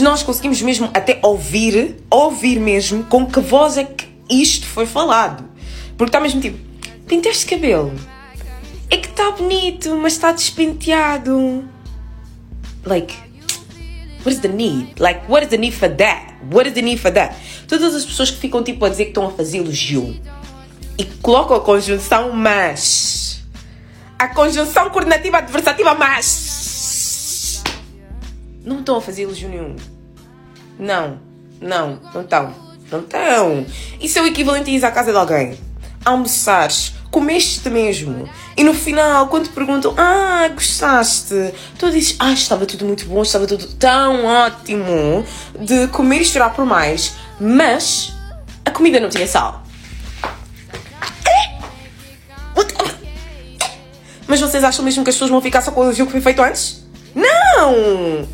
nós conseguimos mesmo até ouvir, ouvir mesmo com que voz é que isto foi falado. Porque está mesmo tipo, pintaste cabelo. É que está bonito, mas está despenteado. Like, what is the need? Like, what is the need for that? What is the need for that? Todas as pessoas que ficam tipo a dizer que estão a fazer elogio e colocam a conjunção mas. A conjunção coordenativa adversativa mas. Não estão a fazer elogio nenhum. Não, não, não estão. Não estão. Isso é o equivalente a ir à casa de alguém. Almoçares, comeste mesmo. E no final, quando te perguntam, ah, gostaste? Tu dizes, ah, estava tudo muito bom, estava tudo tão ótimo de comer e chorar por mais, mas a comida não tinha sal. Mas vocês acham mesmo que as pessoas vão ficar só com o elogio que foi feito antes? Não!